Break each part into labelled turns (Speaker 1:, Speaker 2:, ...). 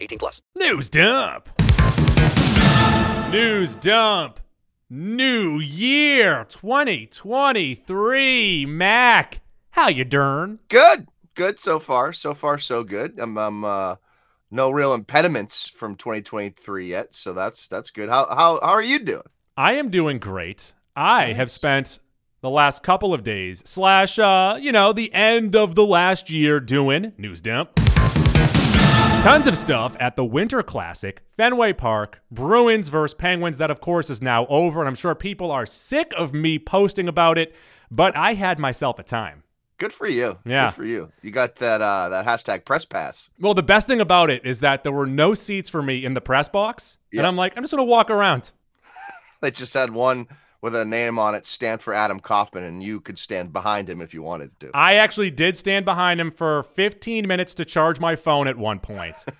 Speaker 1: 18 plus.
Speaker 2: News dump. News dump. New year 2023. Mac, how you dern?
Speaker 3: Good, good so far. So far, so good. I'm, I'm uh, no real impediments from 2023 yet, so that's that's good. How how how are you doing?
Speaker 2: I am doing great. I
Speaker 3: Nice.
Speaker 2: have spent the last couple of days slash uh, you know, the end of the last year doing news dump. Tons of stuff at the Winter Classic, Fenway Park, Bruins versus Penguins. That, of course, is now over, and I'm sure people are sick of me posting about it, but I had myself a time.
Speaker 3: Good for you.
Speaker 2: Yeah.
Speaker 3: Good for you. You got that uh that hashtag press pass.
Speaker 2: Well, the best thing about it is that there were no seats for me in the press box, and I'm like, I'm just going to walk around.
Speaker 3: They just had one with a name on it stamped for Adam Kaufman, and you could stand behind him if you wanted to.
Speaker 2: I actually did stand behind him for 15 minutes to charge my phone at one point.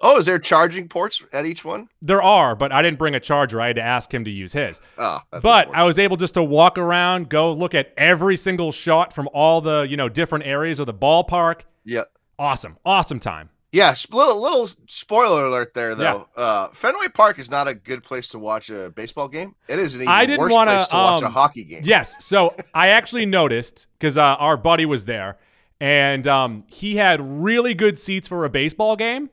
Speaker 3: Oh, is there charging ports at each one?
Speaker 2: there are, but I didn't bring a charger. I had to ask him to use his.
Speaker 3: Oh,
Speaker 2: but I was able just to walk around, go look at every single shot from all the, you know, different areas of the ballpark.
Speaker 3: yeah.
Speaker 2: Awesome. Awesome time.
Speaker 3: Yeah, little, little spoiler alert there though. Uh, Fenway Park is not a good place to watch a baseball game. It is an even
Speaker 2: I didn't
Speaker 3: worse
Speaker 2: wanna,
Speaker 3: place to watch a
Speaker 2: um,
Speaker 3: hockey game.
Speaker 2: Yes. So I actually noticed because uh, our buddy was there and um, he had really good seats for a baseball game.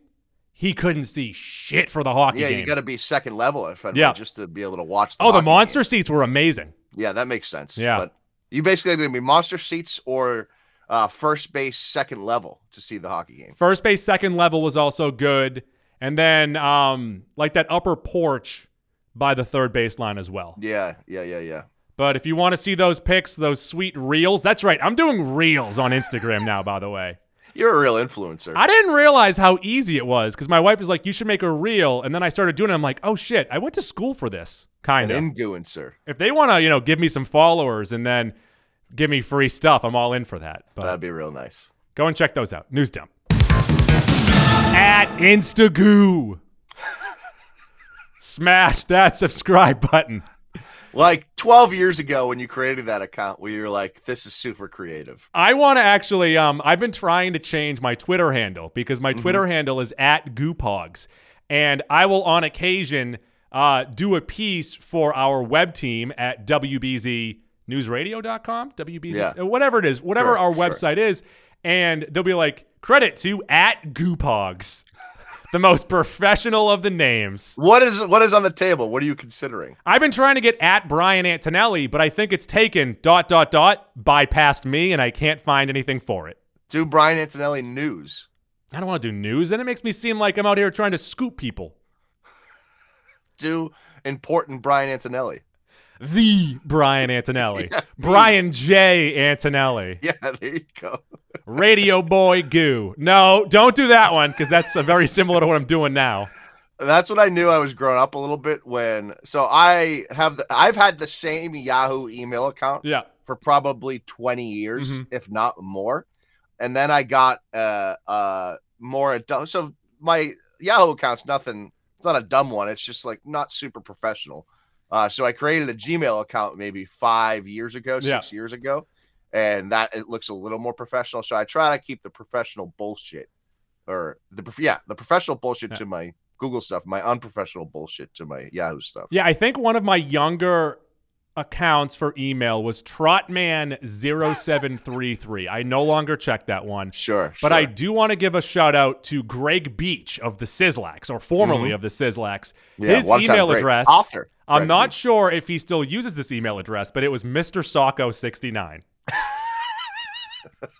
Speaker 2: He couldn't see shit for the hockey
Speaker 3: Yeah,
Speaker 2: game.
Speaker 3: you got to be second level at Fenway
Speaker 2: Yeah.
Speaker 3: just to be able to watch. The
Speaker 2: oh, the monster
Speaker 3: game.
Speaker 2: seats were amazing.
Speaker 3: Yeah, that makes sense.
Speaker 2: Yeah.
Speaker 3: but you basically going to be monster seats or uh, first base second level to see the hockey game.
Speaker 2: First base, second level was also good. And then um, like that upper porch by the third base line as well.
Speaker 3: Yeah, yeah, yeah, yeah.
Speaker 2: But if you want to see those pics, those sweet reels, that's right. I'm doing reels on Instagram now, by the way.
Speaker 3: You're a real influencer.
Speaker 2: I didn't realize how easy it was because my wife was like, you should make a reel. And then I started doing it. I'm like, oh shit, I went to school for this. Kind
Speaker 3: An
Speaker 2: of.
Speaker 3: influencer.
Speaker 2: If they want to, you know, give me some followers and then give me free stuff, I'm all in for that. But
Speaker 3: That'd be real nice.
Speaker 2: Go and check those out. News dump. At Instagoo. Smash that subscribe button.
Speaker 3: Like 12 years ago when you created that account, where you're like, "This is super creative."
Speaker 2: I want to actually um I've been trying to change my Twitter handle because my Twitter handle is at goopogs. And I will on occasion uh do a piece for our web team at WBZNewsRadio.com, WBZ,
Speaker 3: Yeah.
Speaker 2: uh, whatever it is, whatever
Speaker 3: Sure,
Speaker 2: our
Speaker 3: sure.
Speaker 2: website is, and they'll be like, credit to at goopogs. the most professional of the names.
Speaker 3: What is what is on the table? What are you considering?
Speaker 2: I've been trying to get at Brian Antonelli, but I think it's taken dot dot dot bypassed me, and I can't find anything for it.
Speaker 3: Do Brian Antonelli news?
Speaker 2: I don't want to do news. Then it makes me seem like I'm out here trying to scoop people.
Speaker 3: Do important Brian Antonelli?
Speaker 2: The Brian Antonelli.
Speaker 3: Yeah.
Speaker 2: Brian J. Antonelli.
Speaker 3: Yeah, there you go.
Speaker 2: Radio Boy Goo. No, don't do that one because that's very similar to what I'm doing now.
Speaker 3: That's what I knew I was growing up a little bit when. So I have the I've had the same Yahoo email account
Speaker 2: Yeah.
Speaker 3: for probably 20 years,
Speaker 2: Mhm.
Speaker 3: if not more. And then I got uh uh more adult. So my Yahoo account's nothing. It's not a dumb one. It's just like not super professional. Uh, so I created a Gmail account maybe five years ago,
Speaker 2: Yeah.
Speaker 3: six years ago, and that it looks a little more professional. So I try to keep the professional bullshit, or the yeah, the professional bullshit
Speaker 2: Yeah.
Speaker 3: to my Google stuff, my unprofessional bullshit to my Yahoo stuff.
Speaker 2: Yeah, I think one of my younger accounts for email was Trotman0733. I no longer check that one.
Speaker 3: Sure,
Speaker 2: But I do want to give a shout out to Greg Beach of the Sizzlax, or formerly
Speaker 3: Mhm.
Speaker 2: of the Sizzlax.
Speaker 3: Yeah,
Speaker 2: His email address.
Speaker 3: author,
Speaker 2: I'm not sure if he still uses this email address, but it was Mr. Socko69.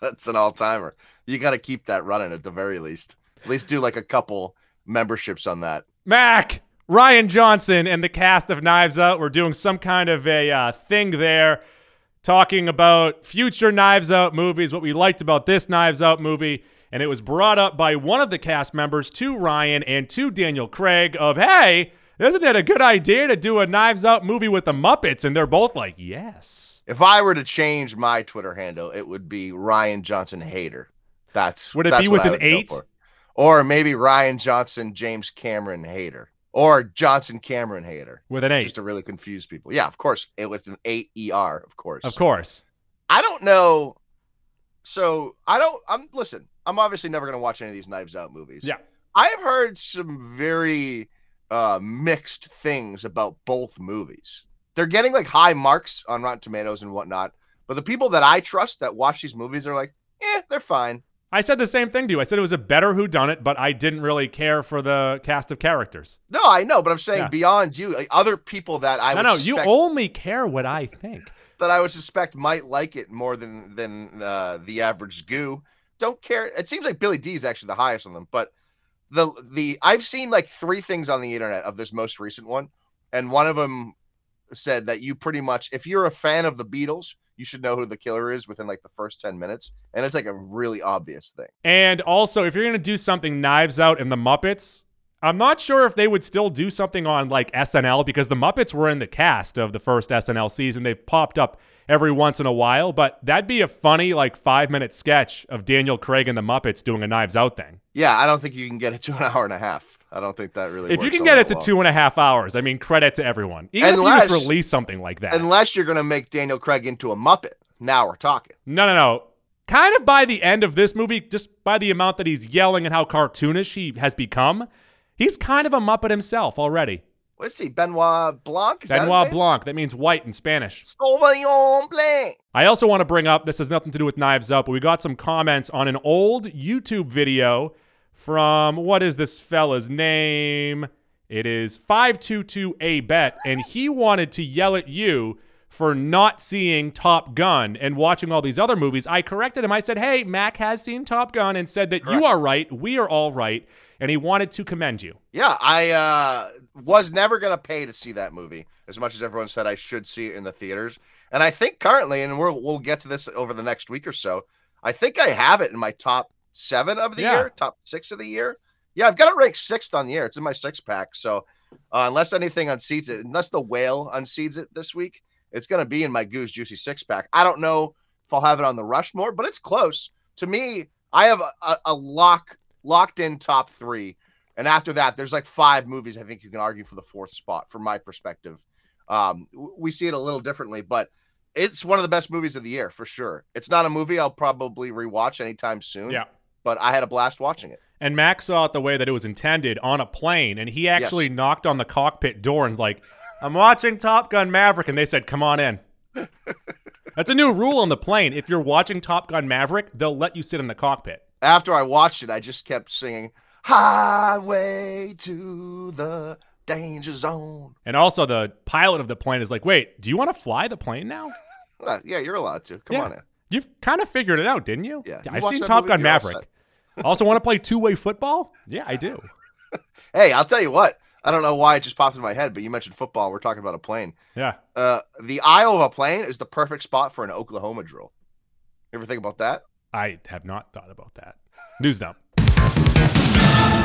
Speaker 3: That's an all timer. You got to keep that running at the very least. At least do like a couple memberships on that.
Speaker 2: Mac, Rian Johnson, and the cast of Knives Out were doing some kind of a uh, thing there, talking about future Knives Out movies, what we liked about this Knives Out movie. and it was brought up by one of the cast members to Ryan and to Daniel Craig of, hey, isn't it a good idea to do a Knives Out movie with the Muppets? And they're both like, yes.
Speaker 3: If I were to change my Twitter handle, it would be Rian Johnson Hater. That's
Speaker 2: Would it
Speaker 3: that's
Speaker 2: be
Speaker 3: what
Speaker 2: with an eight?
Speaker 3: Or maybe Rian Johnson James Cameron Hater. Or Johnson Cameron Hater.
Speaker 2: With an eight.
Speaker 3: Just to really confuse people. Yeah, of course. It was an eight ER, of course.
Speaker 2: Of course.
Speaker 3: I don't know. So I don't. I'm listen. I'm obviously never going to watch any of these Knives Out movies.
Speaker 2: Yeah.
Speaker 3: I have heard some very uh, mixed things about both movies. They're getting like high marks on Rotten Tomatoes and whatnot, but the people that I trust that watch these movies are like, eh, they're fine.
Speaker 2: I said the same thing to you. I said it was a better Who Done It, but I didn't really care for the cast of characters.
Speaker 3: No, I know, but I'm saying
Speaker 2: Yeah.
Speaker 3: beyond you, like, other people that I
Speaker 2: no, no, you only care what I think.
Speaker 3: that I would suspect might like it more than than uh, the average goo don't care. It seems like Billy D is actually the highest on them, but the the I've seen like three things on the internet of this most recent one, and one of them said that you pretty much, if you're a fan of the Beatles, you should know who the killer is within like the first ten minutes, and it's like a really obvious thing.
Speaker 2: And also, if you're going to do something Knives Out and the Muppets, I'm not sure if they would still do something on like SNL because the Muppets were in the cast of the first SNL season. They've popped up every once in a while, but that'd be a funny like five minute sketch of Daniel Craig and the Muppets doing a Knives Out thing.
Speaker 3: Yeah, I don't think you can get it to an hour and a half. I don't think that really.
Speaker 2: if you can get it to
Speaker 3: well.
Speaker 2: two and a half hours, I mean, credit to everyone. Even if you just release something like that.
Speaker 3: unless you're gonna make Daniel Craig into a Muppet. Now we're talking.
Speaker 2: No, no, no. Kind of by the end of this movie, just by the amount that he's yelling and how cartoonish he has become, he's kind of a Muppet himself already.
Speaker 3: What is he? Benoit Blanc. Is
Speaker 2: Benoit
Speaker 3: name?
Speaker 2: Blanc. That means white in Spanish.
Speaker 3: Sauvignon Blanc.
Speaker 2: I also want to bring up this has nothing to do with Knives Up, but we got some comments on an old YouTube video from what is this fella's name? It is 522A Bet, and he wanted to yell at you for not seeing Top Gun and watching all these other movies. I corrected him. I said, Hey, Mac has seen Top Gun and said that you are right. We are all right. And he wanted to commend you.
Speaker 3: Yeah, I uh, was never gonna pay to see that movie as much as everyone said I should see it in the theaters. And I think currently, and we'll we'll get to this over the next week or so. I think I have it in my top seven of the
Speaker 2: Yeah.
Speaker 3: year, top six of the year. Yeah, I've got it ranked sixth on the year. It's in my six pack. So uh, unless anything unseats it, unless the whale unseats it this week, it's gonna be in my Goose Juicy six pack. I don't know if I'll have it on the Rushmore, but it's close. To me, I have a, a, a lock locked in top three. And after that, there's like five movies I think you can argue for the fourth spot from my perspective. Um, we see it a little differently, but it's one of the best movies of the year for sure. It's not a movie I'll probably rewatch anytime soon.
Speaker 2: Yeah.
Speaker 3: But I had a blast watching it.
Speaker 2: And Max saw it the way that it was intended on a plane, and he actually knocked on the cockpit door and like, "I'm watching Top Gun Maverick," and they said, "Come on in." That's a new rule on the plane. If you're watching Top Gun Maverick, they'll let you sit in the cockpit.
Speaker 3: After I watched it, I just kept singing Highway to the Danger Zone.
Speaker 2: And also, the pilot of the plane is like, "Wait, do you want to fly the plane now?"
Speaker 3: Yeah, you're allowed to. Come
Speaker 2: Yeah.
Speaker 3: on in.
Speaker 2: You've kind of figured it out, didn't you?
Speaker 3: Yeah, you
Speaker 2: I've seen Top Gun Maverick. also, want to play two-way football? Yeah, I do.
Speaker 3: Hey, I'll tell you what. I don't know why it just popped in my head, but you mentioned football. We're talking about a plane.
Speaker 2: Yeah.
Speaker 3: Uh, the aisle of a plane is the perfect spot for an Oklahoma drill. You ever think about that?
Speaker 2: I have not thought about that. News dump.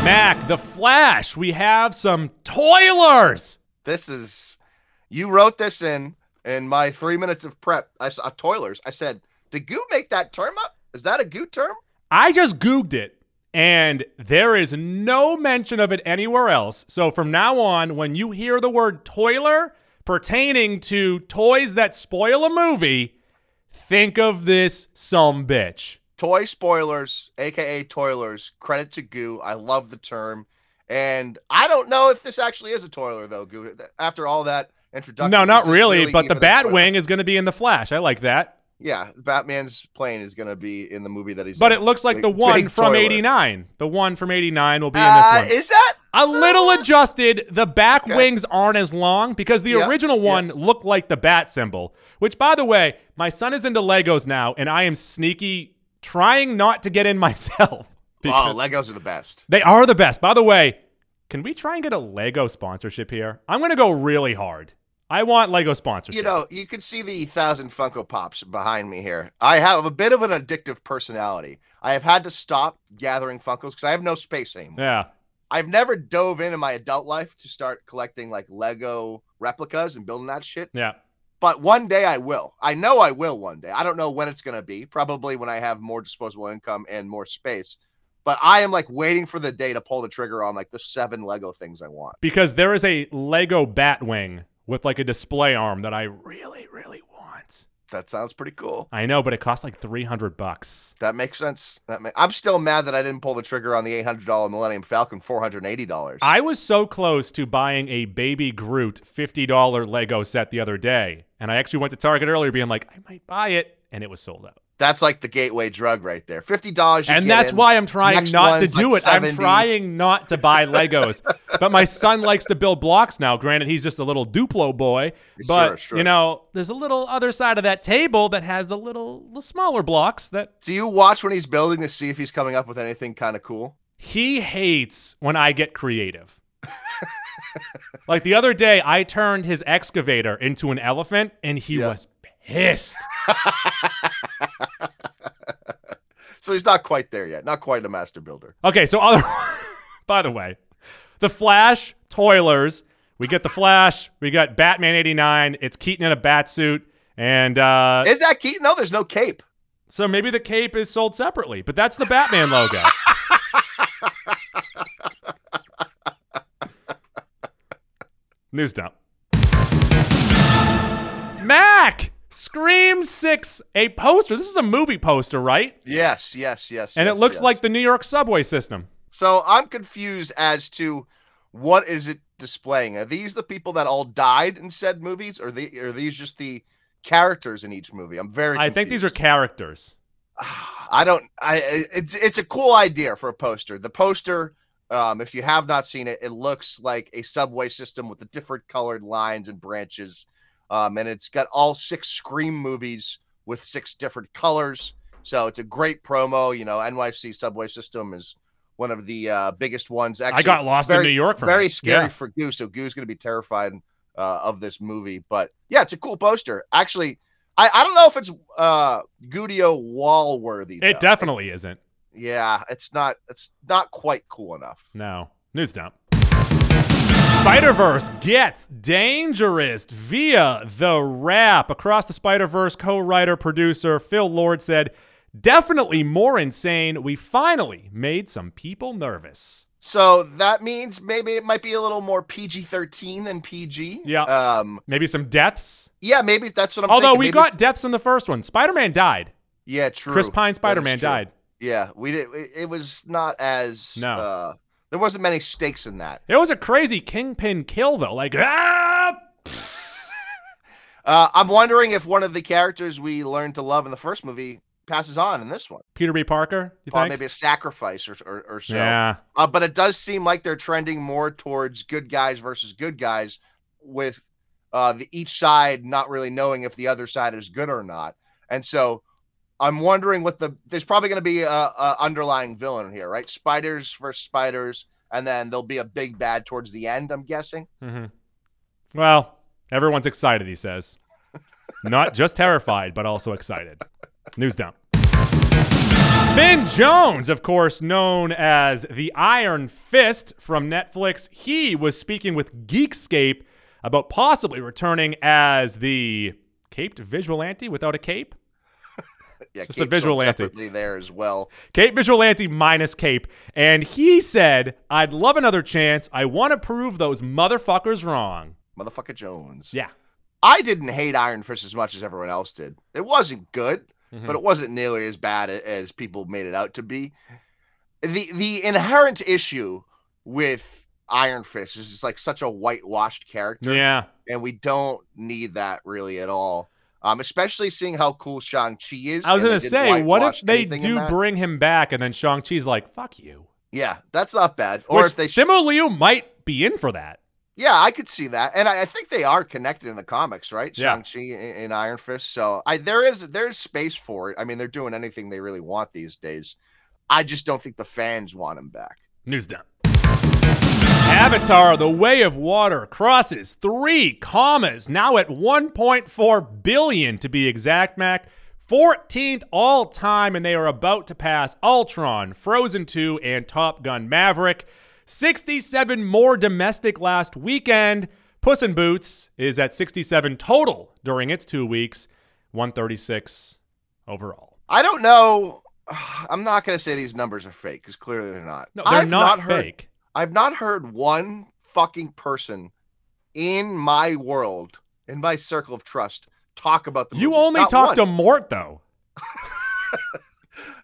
Speaker 2: Mac, the Flash. We have some toilers.
Speaker 3: This is you wrote this in in my three minutes of prep. I saw toilers. I said, did Goo make that term up? Is that a Goo term?
Speaker 2: I just Googled it, and there is no mention of it anywhere else. So from now on, when you hear the word toiler pertaining to toys that spoil a movie, think of this some bitch.
Speaker 3: Toy spoilers, aka toilers. Credit to Goo. I love the term. And I don't know if this actually is a toiler though, Goo. After all that introduction.
Speaker 2: No, not
Speaker 3: this
Speaker 2: really, but the? Batwing is going to be in the Flash. I like that.
Speaker 3: Yeah, Batman's plane is going to be in the movie that he's.
Speaker 2: But
Speaker 3: in.
Speaker 2: it looks like the one from 89. The one from 89 will be in this
Speaker 3: Uh,
Speaker 2: one.
Speaker 3: is that?
Speaker 2: A little adjusted. The back
Speaker 3: Okay.
Speaker 2: wings aren't as long because the
Speaker 3: Yeah,
Speaker 2: original
Speaker 3: yeah.
Speaker 2: one looked like the bat symbol. Which, by the way, my son is into Legos now, and I am sneaky trying not to get in myself.
Speaker 3: Oh, Legos are the best.
Speaker 2: they are the best. By the way, can we try and get a Lego sponsorship here? I'm going to go really hard. I want Lego sponsorship.
Speaker 3: You know, you can see the thousand Funko Pops behind me here. I have a bit of an addictive personality. I have had to stop gathering Funkos because I have no space anymore.
Speaker 2: Yeah.
Speaker 3: I've never dove in in my adult life to start collecting like Lego replicas and building that shit.
Speaker 2: Yeah.
Speaker 3: But one day I will. I know I will one day. I don't know when it's going to be. Probably when I have more disposable income and more space. But I am like waiting for the day to pull the trigger on like the seven Lego things I want.
Speaker 2: Because there is a Lego Batwing with like a display arm that I really, really want.
Speaker 3: That sounds pretty cool.
Speaker 2: I know, but it costs like 300 bucks.
Speaker 3: That makes sense. That ma- I'm still mad that I didn't pull the trigger on the $800 Millennium Falcon $480.
Speaker 2: I was so close to buying a Baby Groot $50 Lego set the other day. And I actually went to Target earlier being like, I might buy it. And it was sold out.
Speaker 3: That's like the gateway drug right there. $50
Speaker 2: and
Speaker 3: get
Speaker 2: that's
Speaker 3: in.
Speaker 2: why I'm trying
Speaker 3: Next
Speaker 2: not to do
Speaker 3: like
Speaker 2: it. I'm trying not to buy Legos. but my son likes to build blocks now. Granted, he's just a little Duplo boy. But
Speaker 3: Sure, sure.
Speaker 2: you know, there's a little other side of that table that has the little the smaller blocks that
Speaker 3: Do you watch when he's building to see if he's coming up with anything kind of cool?
Speaker 2: he hates when I get creative. like the other day, I turned his excavator into an elephant and he was pissed.
Speaker 3: So he's not quite there yet. Not quite a master builder.
Speaker 2: Okay, so other by the way, the Flash, Toilers, we get the Flash, we got Batman 89, it's Keaton in a bat suit, and uh
Speaker 3: Is that Keaton? No, there's no cape.
Speaker 2: so maybe the cape is sold separately, but that's the Batman logo. News dump. Mac Scream 6, a poster. This is a movie poster, right?
Speaker 3: Yes, yes, yes.
Speaker 2: And
Speaker 3: yes,
Speaker 2: it looks
Speaker 3: yes.
Speaker 2: like the New York subway system.
Speaker 3: So I'm confused as to what is it displaying. Are these the people that all died in said movies, or the are these just the characters in each movie? I'm very.
Speaker 2: I think these are characters.
Speaker 3: I don't. I. It's it's a cool idea for a poster. The poster. Um, if you have not seen it, it looks like a subway system with the different colored lines and branches. Um, and it's got all six Scream movies with six different colors. So it's a great promo. You know, NYC subway system is one of the uh, biggest ones. Actually,
Speaker 2: I got lost
Speaker 3: very,
Speaker 2: in New York
Speaker 3: very
Speaker 2: it.
Speaker 3: scary
Speaker 2: Yeah.
Speaker 3: for Goose. So Goose going to be terrified uh, of this movie. But yeah, it's a cool poster. Actually, I, I don't know if it's uh, Gudio wall worthy.
Speaker 2: It definitely isn't.
Speaker 3: Yeah, it's not. It's not quite cool enough.
Speaker 2: No. News dump. Spider Verse gets dangerous via the rap. Across the Spider Verse, co writer, producer Phil Lord said, definitely more insane. We finally made some people nervous.
Speaker 3: So that means maybe it might be a little more PG thirteen than PG.
Speaker 2: Yeah.
Speaker 3: Um.
Speaker 2: Maybe some deaths.
Speaker 3: Yeah. Maybe that's what I'm.
Speaker 2: Although
Speaker 3: thinking.
Speaker 2: we
Speaker 3: Maybe
Speaker 2: got
Speaker 3: it's-
Speaker 2: deaths in the first one. Spider Man died.
Speaker 3: Yeah. True.
Speaker 2: Chris Pine Spider Man died.
Speaker 3: Yeah. We did. It was not as.
Speaker 2: No.
Speaker 3: Uh, there wasn't many stakes in that.
Speaker 2: It was a crazy kingpin kill, though. Like, ah!
Speaker 3: Uh, I'm wondering if one of the characters we learned to love in the first movie passes on in this one.
Speaker 2: Peter B. Parker, you think?
Speaker 3: maybe a sacrifice or, or, or so.
Speaker 2: Yeah.
Speaker 3: Uh, but it does seem like they're trending more towards good guys versus good guys, with uh, the each side not really knowing if the other side is good or not. And so I'm wondering what the there's probably going to be a, a underlying villain here, right? Spiders versus spiders, and then there'll be a big bad towards the end. I'm guessing.
Speaker 2: hmm Well, everyone's excited, he says. Not just terrified, but also excited. News dump. Finn Jones, of course, known as the Iron Fist from Netflix, he was speaking with Geekscape about possibly returning as the caped vigilante without a cape.
Speaker 3: Yeah,
Speaker 2: Just a
Speaker 3: Cape's sold
Speaker 2: vigilante.
Speaker 3: there as well.
Speaker 2: Cape Vigilante minus cape. And he said, I'd love another chance. I want to prove those motherfuckers wrong.
Speaker 3: Motherfucker Jones.
Speaker 2: Yeah.
Speaker 3: I didn't hate Iron Fist as much as everyone else did. It wasn't good,
Speaker 2: Mhm.
Speaker 3: but it wasn't nearly as bad as people made it out to be. The the inherent issue with Iron Fist is it's like such a whitewashed character,
Speaker 2: Yeah.
Speaker 3: and we don't need that really at all. Um, especially seeing how cool Shang Chi is.
Speaker 2: I was
Speaker 3: gonna
Speaker 2: say, what if they do bring him back and then Shang-Chi's like, fuck you?
Speaker 3: Yeah, that's not bad. Or
Speaker 2: Which
Speaker 3: if they,
Speaker 2: Simu Liu might be in for that.
Speaker 3: yeah, I could see that, and I, I think they are connected in the comics, right?
Speaker 2: Yeah.
Speaker 3: Shang Chi and, and Iron Fist. So I there is there is space for it. I mean, they're doing anything they really want these days. I just don't think the fans want him back.
Speaker 2: News dump. Avatar The Way of Water crosses three commas, now at 1.4 billion to be exact, Mac. 14th all time, and they are about to pass Ultron, Frozen 2, and Top Gun Maverick. 67 more domestic last weekend. Puss in Boots is at 67 total during its two weeks, 136 overall.
Speaker 3: I don't know. I'm not going to say these numbers are fake because clearly they're not.
Speaker 2: No, they're
Speaker 3: I've
Speaker 2: not,
Speaker 3: heard,
Speaker 2: fake.
Speaker 3: I've not heard one fucking person in my world, in my circle of trust, talk about the movie.
Speaker 2: You
Speaker 3: movie.
Speaker 2: only
Speaker 3: Not
Speaker 2: talk
Speaker 3: one.
Speaker 2: to Mort, though.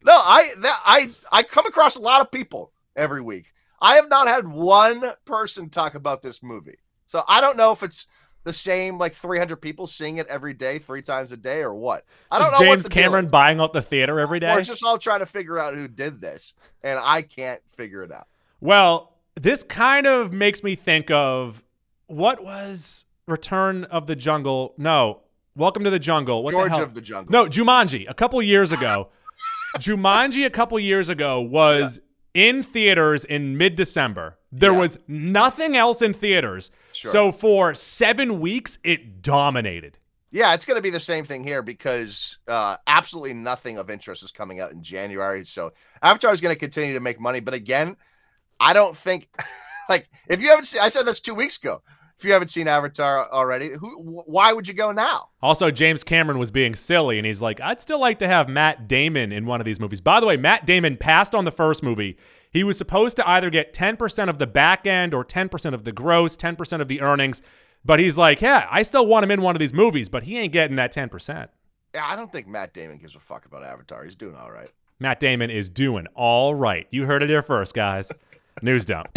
Speaker 3: No, I that I I come across a lot of people every week. I have not had one person talk about this movie. So I don't know if it's the same like 300 people seeing it every day, three times a day, or what. I don't
Speaker 2: Just
Speaker 3: know.
Speaker 2: James Cameron buying out the theater every day.
Speaker 3: It's just all trying to figure out who did this, and I can't figure it out.
Speaker 2: Well, this kind of makes me think of what was Return of the Jungle? No, Welcome to the Jungle. What
Speaker 3: George
Speaker 2: the
Speaker 3: of the Jungle.
Speaker 2: No, Jumanji. A couple years ago, Jumanji. A couple years ago was in theaters in mid-December. There
Speaker 3: Yeah.
Speaker 2: was nothing else in theaters.
Speaker 3: Sure.
Speaker 2: So for seven weeks, it dominated.
Speaker 3: Yeah, it's going to be the same thing here because uh, absolutely nothing of interest is coming out in January. So Avatar is going to continue to make money, but again, I don't think like if you haven't seen, I said this two weeks ago. If you haven't seen Avatar already, who? Why would you go now?
Speaker 2: Also, James Cameron was being silly, and he's like, I'd still like to have Matt Damon in one of these movies. By the way, Matt Damon passed on the first movie. He was supposed to either get 10% of the back end or 10% of the gross, 10% of the earnings. But he's like, yeah, I still want him in one of these movies, but he ain't getting that 10%.
Speaker 3: Yeah, I don't think Matt Damon gives a fuck about Avatar. He's doing all right.
Speaker 2: Matt Damon is doing all right. You heard it here first, guys. News dump.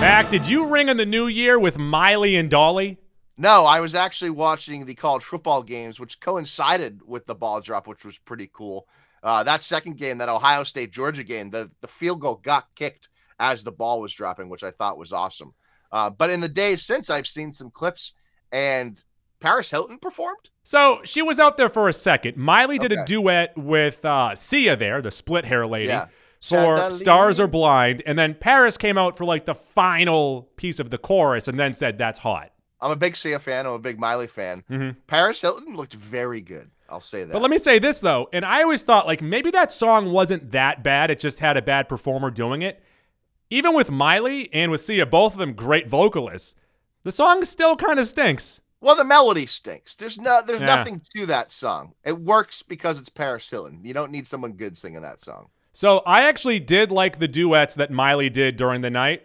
Speaker 2: Mac, did you ring in the new year with Miley and Dolly?
Speaker 3: No, I was actually watching the college football games, which coincided with the ball drop, which was pretty cool. Uh, that second game, that Ohio State Georgia game, the, the field goal got kicked as the ball was dropping, which I thought was awesome. Uh, but in the days since, I've seen some clips, and Paris Hilton performed.
Speaker 2: So she was out there for a second. Miley did a duet with uh, Sia there, the split hair lady,
Speaker 3: Yeah.
Speaker 2: For
Speaker 3: Chandelier.
Speaker 2: Stars Are Blind. And then Paris came out for like the final piece of the chorus and then said, That's hot.
Speaker 3: I'm a big Sia fan. I'm a big Miley fan.
Speaker 2: Mhm.
Speaker 3: Paris Hilton looked very good. I'll say that.
Speaker 2: But let me say this though, and I always thought like maybe that song wasn't that bad. It just had a bad performer doing it. Even with Miley and with Sia, both of them great vocalists, the song still kind of stinks.
Speaker 3: Well, the melody stinks. There's no, there's
Speaker 2: Yeah.
Speaker 3: nothing to that song. It works because it's Paris Hilton. You don't need someone good singing that song.
Speaker 2: So I actually did like the duets that Miley did during the night.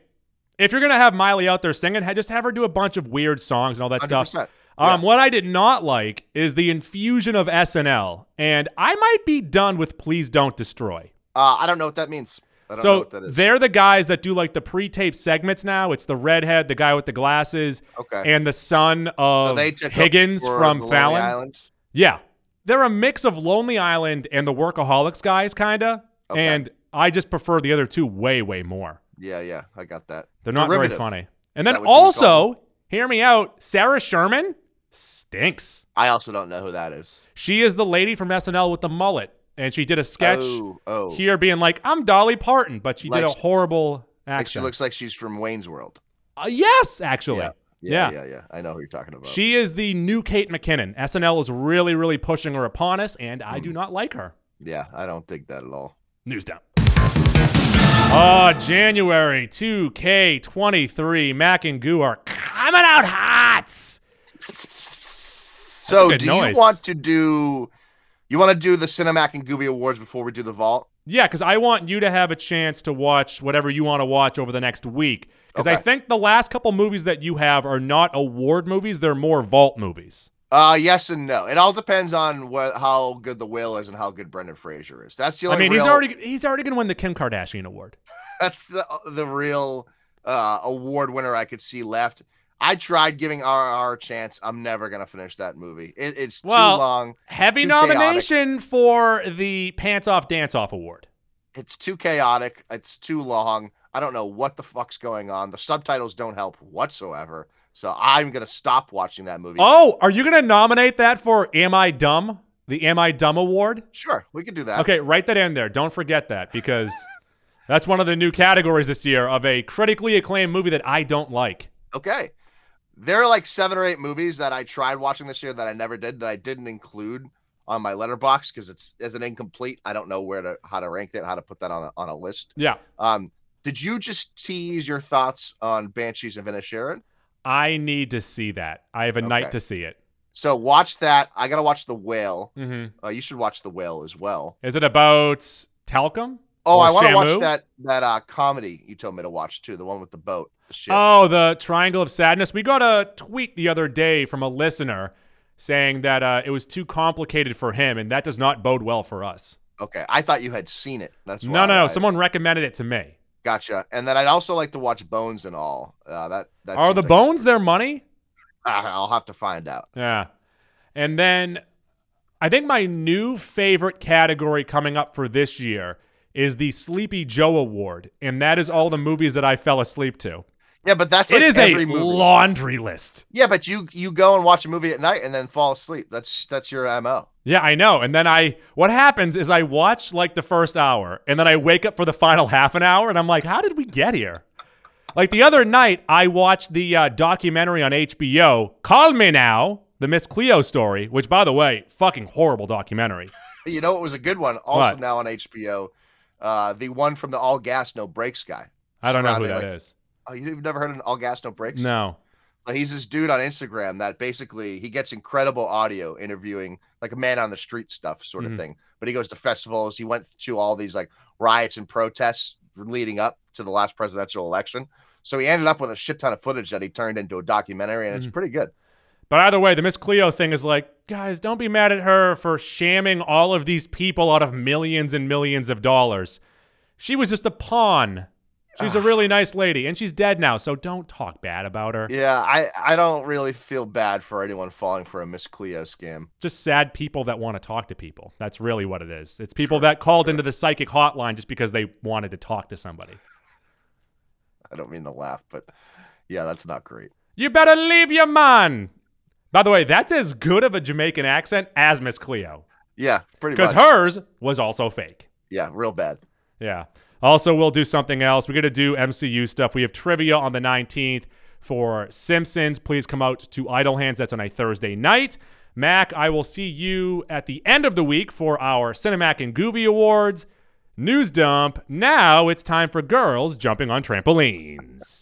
Speaker 2: If you're gonna have Miley out there singing, just have her do a bunch of weird songs and all that stuff.
Speaker 3: 100%.
Speaker 2: Um,
Speaker 3: Yeah.
Speaker 2: what I did not like is the infusion of SNL, and I might be done with "Please Don't Destroy."
Speaker 3: Uh, I don't know what that means. I don't know
Speaker 2: So
Speaker 3: what that is.
Speaker 2: they're the guys that do like the pre-taped segments now. It's the redhead, the guy with the glasses,
Speaker 3: Okay.
Speaker 2: and the son of
Speaker 3: so
Speaker 2: Higgins from Fallon.
Speaker 3: Island.
Speaker 2: Yeah. They're a mix of Lonely Island and the Workaholics guys, kinda.
Speaker 3: Okay.
Speaker 2: And I just prefer the other two way, way more.
Speaker 3: Yeah, yeah, I got that.
Speaker 2: They're not
Speaker 3: Derivative.
Speaker 2: very funny. And then
Speaker 3: that what you would call
Speaker 2: also, hear me out, Sarah Sherman stinks.
Speaker 3: I also don't know who that is.
Speaker 2: She is the lady from SNL with the mullet. And she did a sketch
Speaker 3: Oh, oh.
Speaker 2: here being like, I'm Dolly Parton, but she did a
Speaker 3: she-
Speaker 2: horrible
Speaker 3: Like she looks like she's from Wayne's World.
Speaker 2: Uh, yes, actually.
Speaker 3: Yeah.
Speaker 2: Yeah.
Speaker 3: Yeah, yeah, yeah. I know who you're talking about.
Speaker 2: She is the new Kate McKinnon. SNL is really, really pushing her upon us, and I
Speaker 3: Hmm.
Speaker 2: do not like her.
Speaker 3: yeah, I don't think that at all.
Speaker 2: News dump. Oh, ah, January 2K23. Mac and Goo are coming out hot.
Speaker 3: So, do
Speaker 2: noise.
Speaker 3: you want to do? You want to do the Cinemac and Goovy Awards before we do the vault?
Speaker 2: Yeah, because I want you to have a chance to watch whatever you want to watch over the next week. Because I think the last couple movies that you have are not award movies; they're more vault movies.
Speaker 3: Uh, yes and no. It all depends on what how good the whale is and how good Brendan Fraser is. That's the only.
Speaker 2: I mean, he's already he's already going to win the Kim Kardashian award.
Speaker 3: That's the the real uh, award winner I could see left. I tried giving RR a chance. I'm never gonna finish that movie. It, it's
Speaker 2: Well-
Speaker 3: too long.
Speaker 2: Heavy
Speaker 3: Too chaotic.
Speaker 2: nomination for the Pants Off Dance Off award.
Speaker 3: It's too chaotic. It's too long. I don't know what the fuck's going on. The subtitles don't help whatsoever. So I'm gonna stop watching that movie.
Speaker 2: Oh, are you going to nominate that for Am I Dumb? The Am I Dumb award?
Speaker 3: Sure, we could do that.
Speaker 2: Okay, write that in there. Don't forget that because That's one of the new categories this year of a critically acclaimed movie that I don't like.
Speaker 3: Okay. There are like seven or eight movies that I tried watching this year that I never did that I didn't include on my Letterboxd because it's as an incomplete. I don't know where to how to rank it, how to put that on a, on a list.
Speaker 2: Yeah.
Speaker 3: Um, did you just tease your thoughts on Banshees of Inisherin?
Speaker 2: I need to see that. I have a night to see it.
Speaker 3: So watch that. I gotta watch The Whale.
Speaker 2: hmm
Speaker 3: Uh, you should watch The Whale as well.
Speaker 2: Is it about talcum?
Speaker 3: Oh, I want to watch that that uh, comedy you told me to watch too, the one with the boat. The.
Speaker 2: Oh, the Triangle of Sadness. We got a tweet the other day from a listener saying that uh, it was too complicated for him, and that does not bode well for us.
Speaker 3: Okay, I thought you had seen it. That's
Speaker 2: No,
Speaker 3: why
Speaker 2: no, no. Someone recommended it to me.
Speaker 3: Gotcha. And then I'd also like to watch Bones and all. Uh, that that
Speaker 2: Are the
Speaker 3: like
Speaker 2: bones their money?
Speaker 3: I'll have to find out.
Speaker 2: Yeah. And then I think my new favorite category coming up for this year is the Sleepy Joe Award, and that is all the movies that I fell asleep to.
Speaker 3: Yeah, but that's
Speaker 2: it
Speaker 3: like
Speaker 2: is
Speaker 3: every
Speaker 2: a
Speaker 3: movie.
Speaker 2: laundry list.
Speaker 3: yeah, but you you go and watch a movie at night and then fall asleep. That's that's your mo.
Speaker 2: Yeah, I know. And then I, what happens is I watch like the first hour, and then I wake up for the final half an hour, and I'm like, how did we get here? Like the other night, I watched the uh, documentary on HBO, Call Me Now, the Miss Cleo story, which, by the way, fucking horrible documentary.
Speaker 3: You know, it was a good one. Also
Speaker 2: What?
Speaker 3: now on HBO, uh, the one from the All Gas No Brakes guy.
Speaker 2: I don't know who that
Speaker 3: Surrounding,
Speaker 2: is.
Speaker 3: Oh, you've never heard of an All Gas No Brakes?
Speaker 2: No.
Speaker 3: He's this dude on Instagram that basically he gets incredible audio interviewing like a man on the street stuff sort of
Speaker 2: Mhm.
Speaker 3: thing. But he goes to festivals. He went to all these like riots and protests leading up to the last presidential election. So he ended up with a shit ton of footage that he turned into a documentary, and it's
Speaker 2: Mhm.
Speaker 3: pretty good.
Speaker 2: But either way, the Miss Cleo thing is like, guys, don't be mad at her for shamming all of these people out of millions and millions of dollars. She was just a pawn. She's a really nice lady, and she's dead now, so don't talk bad about her.
Speaker 3: Yeah, I I don't really feel bad for anyone falling for a Miss Cleo scam.
Speaker 2: Just sad people that want to talk to people. That's really what it is. It's people that called into the psychic hotline just because they wanted to talk to somebody.
Speaker 3: I don't mean to laugh, but yeah, that's not great.
Speaker 2: You better leave your man. By the way, that's as good of a Jamaican accent as Miss Cleo,
Speaker 3: Yeah, pretty much.
Speaker 2: because hers was also fake.
Speaker 3: yeah, real bad.
Speaker 2: Yeah. Also, we'll do something else. We're going to do MCU stuff. We have trivia on the 19th for Simpsons. Please come out to Idle Hands. That's on a Thursday night. Mac, I will see you at the end of the week for our Cinemac and Goovy Awards. News dump. Now it's time for girls jumping on trampolines.